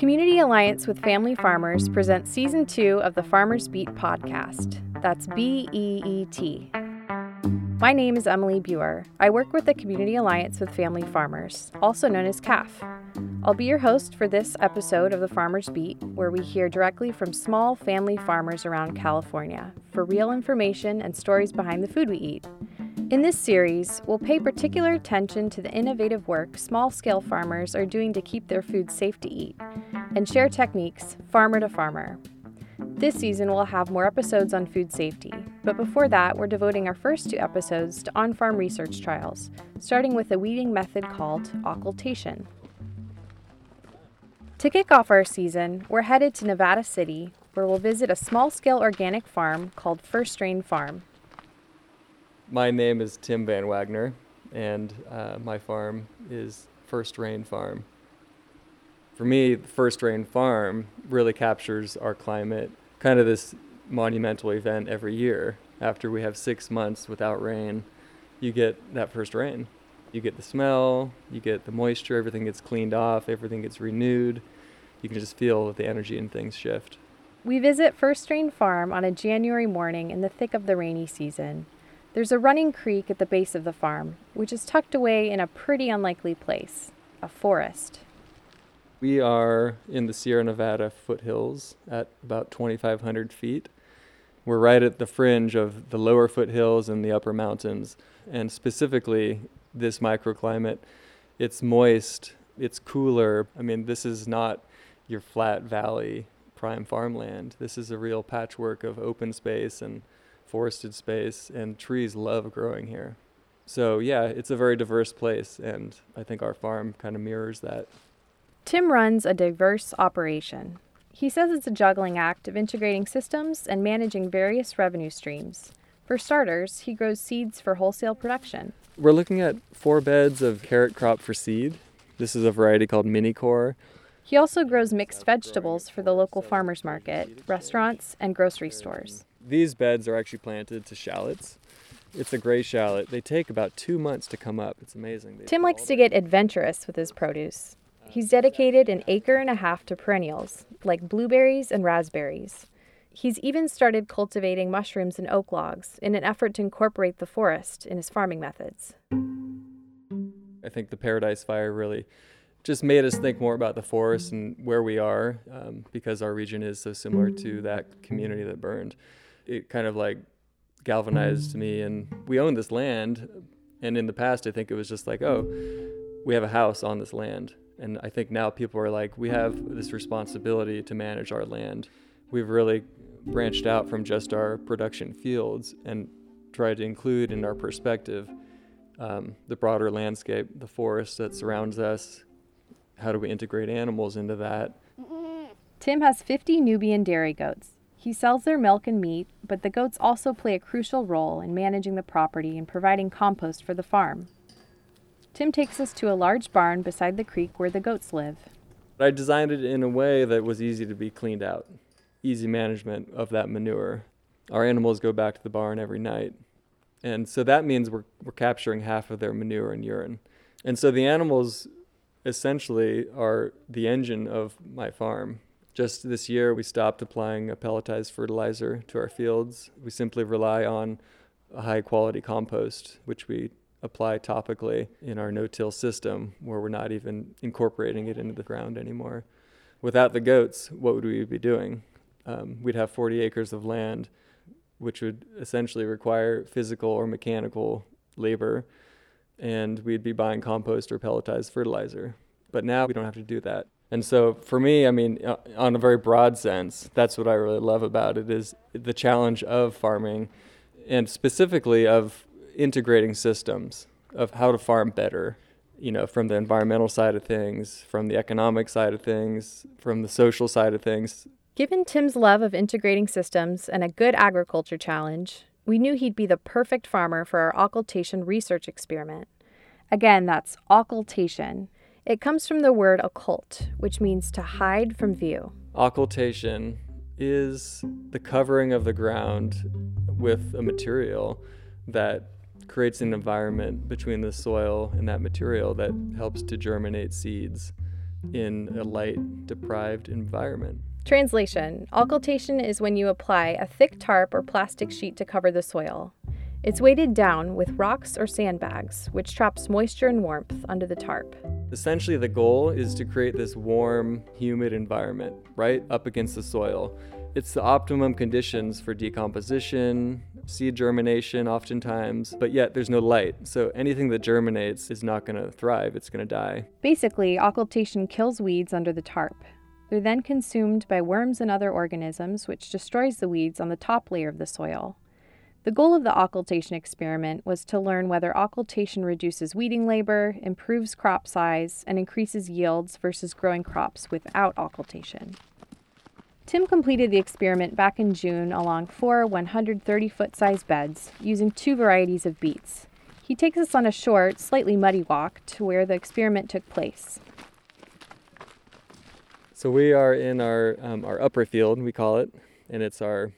Community Alliance with Family Farmers presents season two of the Farmers Beet podcast. That's B E E T. My name is Emily Buer. I work with the Community Alliance with Family Farmers, also known as CAFF. I'll be your host for this episode of the Farmers Beet, where we hear directly from small family farmers around California for real information and stories behind the food we eat. In this series, we'll pay particular attention to the innovative work small scale farmers are doing to keep their food safe to eat and share techniques farmer to farmer. This season, we'll have more episodes on food safety, but before that, we're devoting our first two episodes to on farm research trials, starting with a weeding method called occultation. To kick off our season, we're headed to Nevada City, where we'll visit a small scale organic farm called First Rain Farm. My name is Tim Van Wagner, and uh, my farm is First Rain Farm. For me, First Rain Farm really captures our climate kind of this monumental event every year. After we have six months without rain, you get that first rain. You get the smell, you get the moisture, everything gets cleaned off, everything gets renewed. You can just feel the energy and things shift. We visit First Rain Farm on a January morning in the thick of the rainy season. There's a running creek at the base of the farm, which is tucked away in a pretty unlikely place a forest. We are in the Sierra Nevada foothills at about 2,500 feet. We're right at the fringe of the lower foothills and the upper mountains. And specifically, this microclimate, it's moist, it's cooler. I mean, this is not your flat valley prime farmland. This is a real patchwork of open space and forested space, and trees love growing here. So, yeah, it's a very diverse place, and I think our farm kind of mirrors that. Tim runs a diverse operation. He says it's a juggling act of integrating systems and managing various revenue streams. For starters, he grows seeds for wholesale production. We're looking at four beds of carrot crop for seed. This is a variety called Mini Core. He also grows mixed vegetables for the local farmers market, restaurants, and grocery stores. These beds are actually planted to shallots. It's a gray shallot. They take about two months to come up. It's amazing. They Tim likes to get adventurous with his produce. He's dedicated an acre and a half to perennials, like blueberries and raspberries. He's even started cultivating mushrooms and oak logs in an effort to incorporate the forest in his farming methods. I think the Paradise Fire really just made us think more about the forest and where we are um, because our region is so similar to that community that burned. It kind of like galvanized me, and we own this land. And in the past, I think it was just like, oh, we have a house on this land and I think now people are like, we have this responsibility to manage our land. We've really branched out from just our production fields and tried to include in our perspective um, the broader landscape, the forest that surrounds us. How do we integrate animals into that? Tim has 50 Nubian dairy goats. He sells their milk and meat, but the goats also play a crucial role in managing the property and providing compost for the farm. Tim takes us to a large barn beside the creek where the goats live. I designed it in a way that was easy to be cleaned out, easy management of that manure. Our animals go back to the barn every night. And so that means we're, we're capturing half of their manure and urine. And so the animals essentially are the engine of my farm. Just this year, we stopped applying a pelletized fertilizer to our fields. We simply rely on a high quality compost, which we apply topically in our no-till system where we're not even incorporating it into the ground anymore. Without the goats, what would we be doing? Um, we'd have 40 acres of land, which would essentially require physical or mechanical labor, and we'd be buying compost or pelletized fertilizer. But now we don't have to do that. And so for me, I mean, uh, on a very broad sense, that's what I really love about it is the challenge of farming and specifically of integrating systems of how to farm better, you know, from the environmental side of things, from the economic side of things, from the social side of things. Given Tim's love of integrating systems and a good agriculture challenge, we knew he'd be the perfect farmer for our occultation research experiment. Again, that's occultation. It comes from the word occult, which means to hide from view. Occultation is the covering of the ground with a material that creates an environment between the soil and that material that helps to germinate seeds in a light deprived environment. Translation Occultation is when you apply a thick tarp or plastic sheet to cover the soil. It's weighted down with rocks or sandbags, which traps moisture and warmth under the tarp. Essentially, the goal is to create this warm, humid environment right up against the soil. It's the optimum conditions for decomposition, seed germination, oftentimes, but yet there's no light. So anything that germinates is not going to thrive, it's going to die. Basically, occultation kills weeds under the tarp. They're then consumed by worms and other organisms, which destroys the weeds on the top layer of the soil. The goal of the occultation experiment was to learn whether occultation reduces weeding labor, improves crop size, and increases yields versus growing crops without occultation. Tim completed the experiment back in June along four 130 foot size beds using two varieties of beets. He takes us on a short, slightly muddy walk to where the experiment took place. So we are in our um, our upper field, we call it, and it's our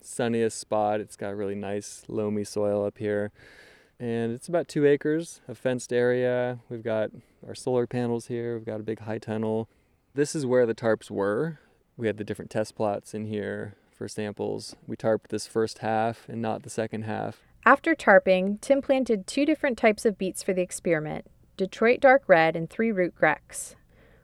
sunniest spot. It's got really nice loamy soil up here. And it's about two acres of fenced area. We've got our solar panels here. We've got a big high tunnel. This is where the tarps were. We had the different test plots in here for samples. We tarped this first half and not the second half. After tarping, Tim planted two different types of beets for the experiment Detroit Dark Red and Three Root Grex.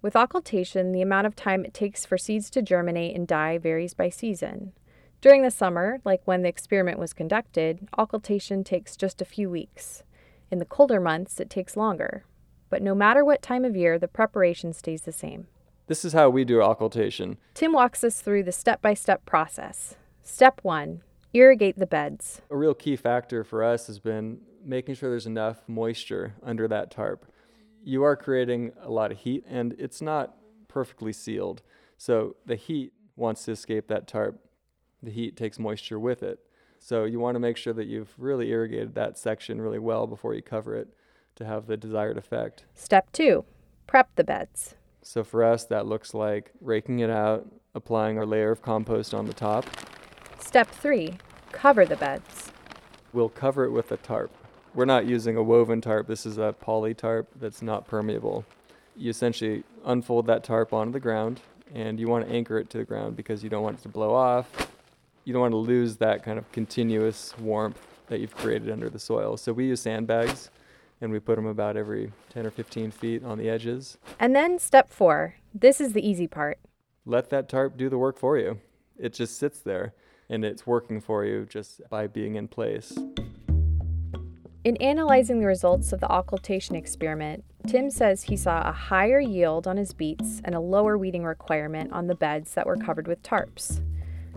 With occultation, the amount of time it takes for seeds to germinate and die varies by season. During the summer, like when the experiment was conducted, occultation takes just a few weeks. In the colder months, it takes longer. But no matter what time of year, the preparation stays the same. This is how we do occultation. Tim walks us through the step by step process. Step one irrigate the beds. A real key factor for us has been making sure there's enough moisture under that tarp. You are creating a lot of heat, and it's not perfectly sealed. So the heat wants to escape that tarp the heat takes moisture with it. So you want to make sure that you've really irrigated that section really well before you cover it to have the desired effect. Step two prep the beds. So for us, that looks like raking it out, applying our layer of compost on the top. Step three cover the beds. We'll cover it with a tarp. We're not using a woven tarp, this is a poly tarp that's not permeable. You essentially unfold that tarp onto the ground and you want to anchor it to the ground because you don't want it to blow off you don't want to lose that kind of continuous warmth that you've created under the soil. So we use sandbags and we put them about every 10 or 15 feet on the edges. And then step four this is the easy part. Let that tarp do the work for you. It just sits there and it's working for you just by being in place. In analyzing the results of the occultation experiment, Tim says he saw a higher yield on his beets and a lower weeding requirement on the beds that were covered with tarps.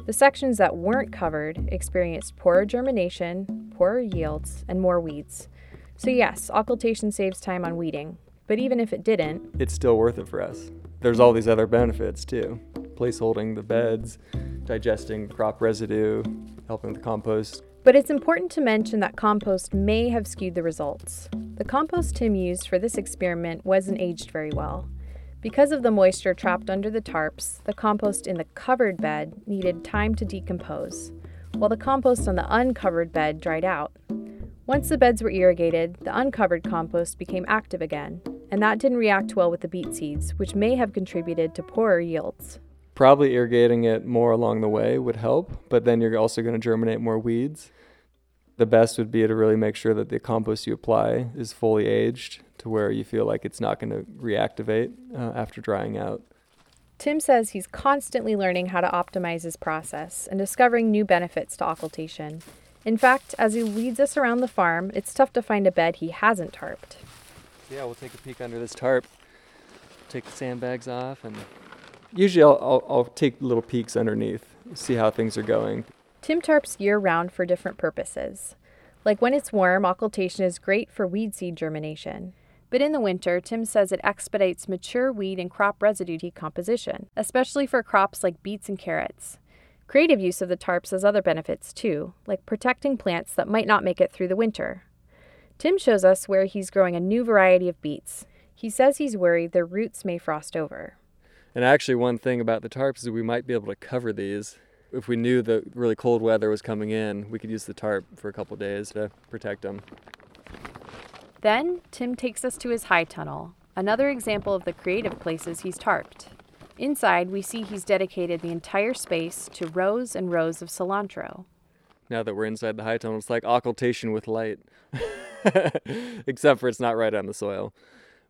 The sections that weren't covered experienced poorer germination, poorer yields, and more weeds. So, yes, occultation saves time on weeding, but even if it didn't, it's still worth it for us. There's all these other benefits too place holding the beds, digesting crop residue, helping the compost. But it's important to mention that compost may have skewed the results. The compost Tim used for this experiment wasn't aged very well. Because of the moisture trapped under the tarps, the compost in the covered bed needed time to decompose, while the compost on the uncovered bed dried out. Once the beds were irrigated, the uncovered compost became active again, and that didn't react well with the beet seeds, which may have contributed to poorer yields. Probably irrigating it more along the way would help, but then you're also going to germinate more weeds. The best would be to really make sure that the compost you apply is fully aged to where you feel like it's not going to reactivate uh, after drying out. Tim says he's constantly learning how to optimize his process and discovering new benefits to occultation. In fact, as he leads us around the farm, it's tough to find a bed he hasn't tarped. Yeah, we'll take a peek under this tarp, take the sandbags off, and usually I'll, I'll, I'll take little peeks underneath, see how things are going. Tim tarps year round for different purposes. Like when it's warm, occultation is great for weed seed germination. But in the winter, Tim says it expedites mature weed and crop residue decomposition, especially for crops like beets and carrots. Creative use of the tarps has other benefits too, like protecting plants that might not make it through the winter. Tim shows us where he's growing a new variety of beets. He says he's worried their roots may frost over. And actually, one thing about the tarps is we might be able to cover these if we knew the really cold weather was coming in, we could use the tarp for a couple days to protect them. Then Tim takes us to his high tunnel, another example of the creative places he's tarped. Inside, we see he's dedicated the entire space to rows and rows of cilantro. Now that we're inside the high tunnel, it's like occultation with light, except for it's not right on the soil.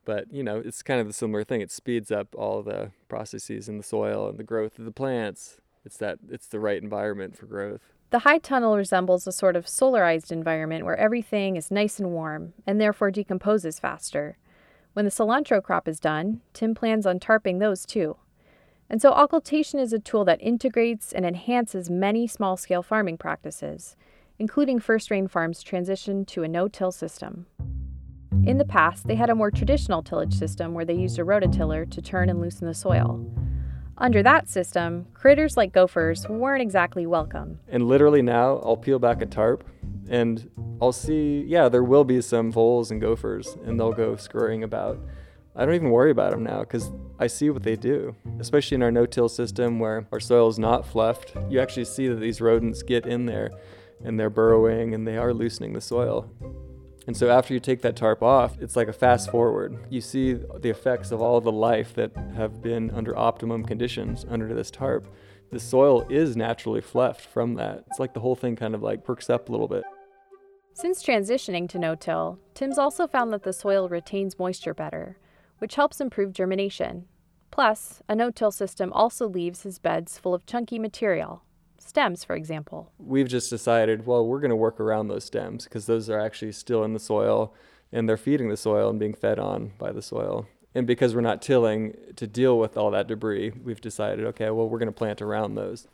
But you know, it's kind of the similar thing. It speeds up all the processes in the soil and the growth of the plants. It's that it's the right environment for growth. The high tunnel resembles a sort of solarized environment where everything is nice and warm and therefore decomposes faster. When the cilantro crop is done, Tim plans on tarping those too. And so occultation is a tool that integrates and enhances many small scale farming practices, including First Rain Farm's transition to a no till system. In the past, they had a more traditional tillage system where they used a rototiller to turn and loosen the soil. Under that system, critters like gophers weren't exactly welcome. And literally now, I'll peel back a tarp and I'll see, yeah, there will be some voles and gophers, and they'll go scurrying about. I don't even worry about them now because I see what they do, especially in our no till system where our soil is not fluffed. You actually see that these rodents get in there and they're burrowing and they are loosening the soil. And so after you take that tarp off, it's like a fast forward. You see the effects of all the life that have been under optimum conditions under this tarp. The soil is naturally fluffed from that. It's like the whole thing kind of like perks up a little bit. Since transitioning to no till, Tim's also found that the soil retains moisture better, which helps improve germination. Plus, a no till system also leaves his beds full of chunky material, stems, for example. We've just decided, well, we're going to work around those stems because those are actually still in the soil and they're feeding the soil and being fed on by the soil. And because we're not tilling to deal with all that debris, we've decided, okay, well, we're going to plant around those.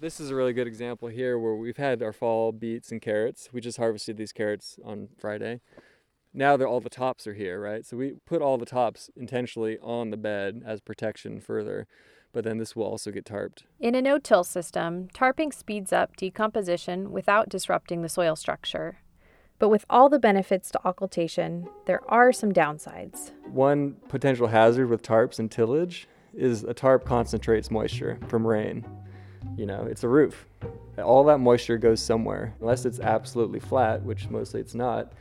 This is a really good example here where we've had our fall beets and carrots. We just harvested these carrots on Friday. Now that all the tops are here, right? So we put all the tops intentionally on the bed as protection further but then this will also get tarped. In a no till system, tarping speeds up decomposition without disrupting the soil structure. But with all the benefits to occultation, there are some downsides. One potential hazard with tarps and tillage is a tarp concentrates moisture from rain. You know, it's a roof. All that moisture goes somewhere. Unless it's absolutely flat, which mostly it's not,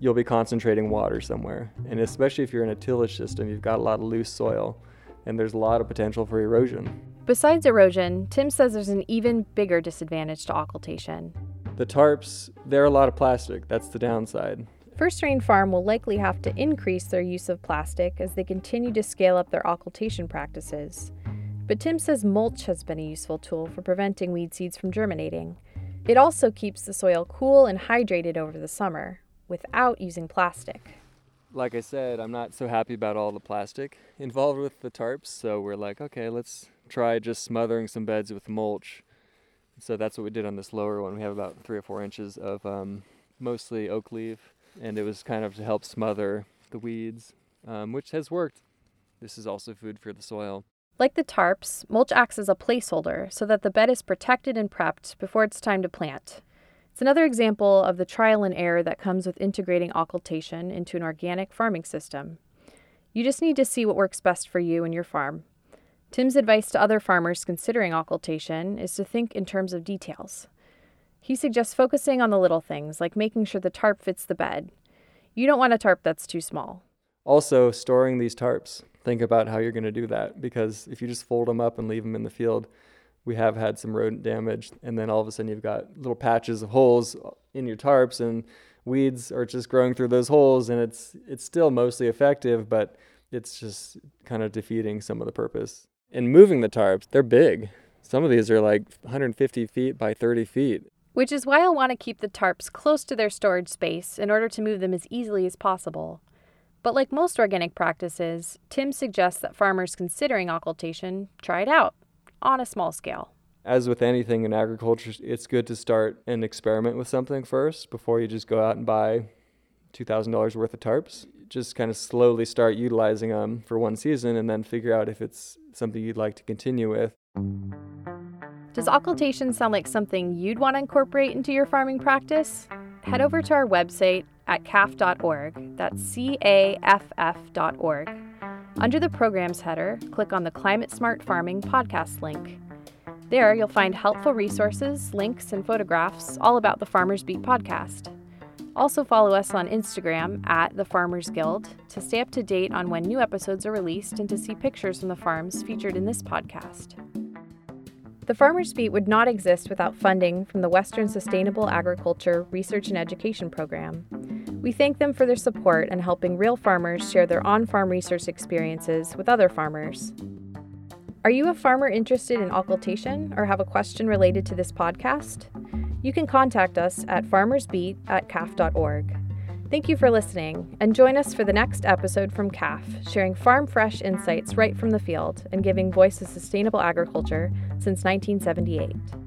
you'll be concentrating water somewhere. And especially if you're in a tillage system, you've got a lot of loose soil and there's a lot of potential for erosion. Besides erosion, Tim says there's an even bigger disadvantage to occultation. The tarps, they're a lot of plastic. That's the downside. First Rain Farm will likely have to increase their use of plastic as they continue to scale up their occultation practices. But Tim says mulch has been a useful tool for preventing weed seeds from germinating. It also keeps the soil cool and hydrated over the summer without using plastic like I said, I'm not so happy about all the plastic involved with the tarps. So we're like, okay, let's try just smothering some beds with mulch. So that's what we did on this lower one. We have about three or four inches of um, mostly oak leaf, and it was kind of to help smother the weeds, um, which has worked. This is also food for the soil. Like the tarps, mulch acts as a placeholder so that the bed is protected and prepped before it's time to plant. It's another example of the trial and error that comes with integrating occultation into an organic farming system. You just need to see what works best for you and your farm. Tim's advice to other farmers considering occultation is to think in terms of details. He suggests focusing on the little things, like making sure the tarp fits the bed. You don't want a tarp that's too small. Also, storing these tarps. Think about how you're going to do that because if you just fold them up and leave them in the field, we have had some rodent damage and then all of a sudden you've got little patches of holes in your tarps and weeds are just growing through those holes and it's it's still mostly effective but it's just kind of defeating some of the purpose. And moving the tarps they're big. Some of these are like 150 feet by 30 feet. Which is why i'll want to keep the tarps close to their storage space in order to move them as easily as possible. But like most organic practices tim suggests that farmers considering occultation try it out on a small scale. As with anything in agriculture, it's good to start and experiment with something first before you just go out and buy $2,000 worth of tarps. Just kind of slowly start utilizing them for one season and then figure out if it's something you'd like to continue with. Does occultation sound like something you'd want to incorporate into your farming practice? Head over to our website at caff.org. That's C A F F.org under the Programs header, click on the Climate Smart Farming podcast link. There, you'll find helpful resources, links, and photographs all about the Farmers Beet podcast. Also, follow us on Instagram at the Farmers Guild to stay up to date on when new episodes are released and to see pictures from the farms featured in this podcast. The Farmers Beet would not exist without funding from the Western Sustainable Agriculture Research and Education Program. We thank them for their support and helping real farmers share their on farm research experiences with other farmers. Are you a farmer interested in occultation or have a question related to this podcast? You can contact us at farmersbeet at caff.org. Thank you for listening, and join us for the next episode from CAFF, sharing farm fresh insights right from the field and giving voice to sustainable agriculture since 1978.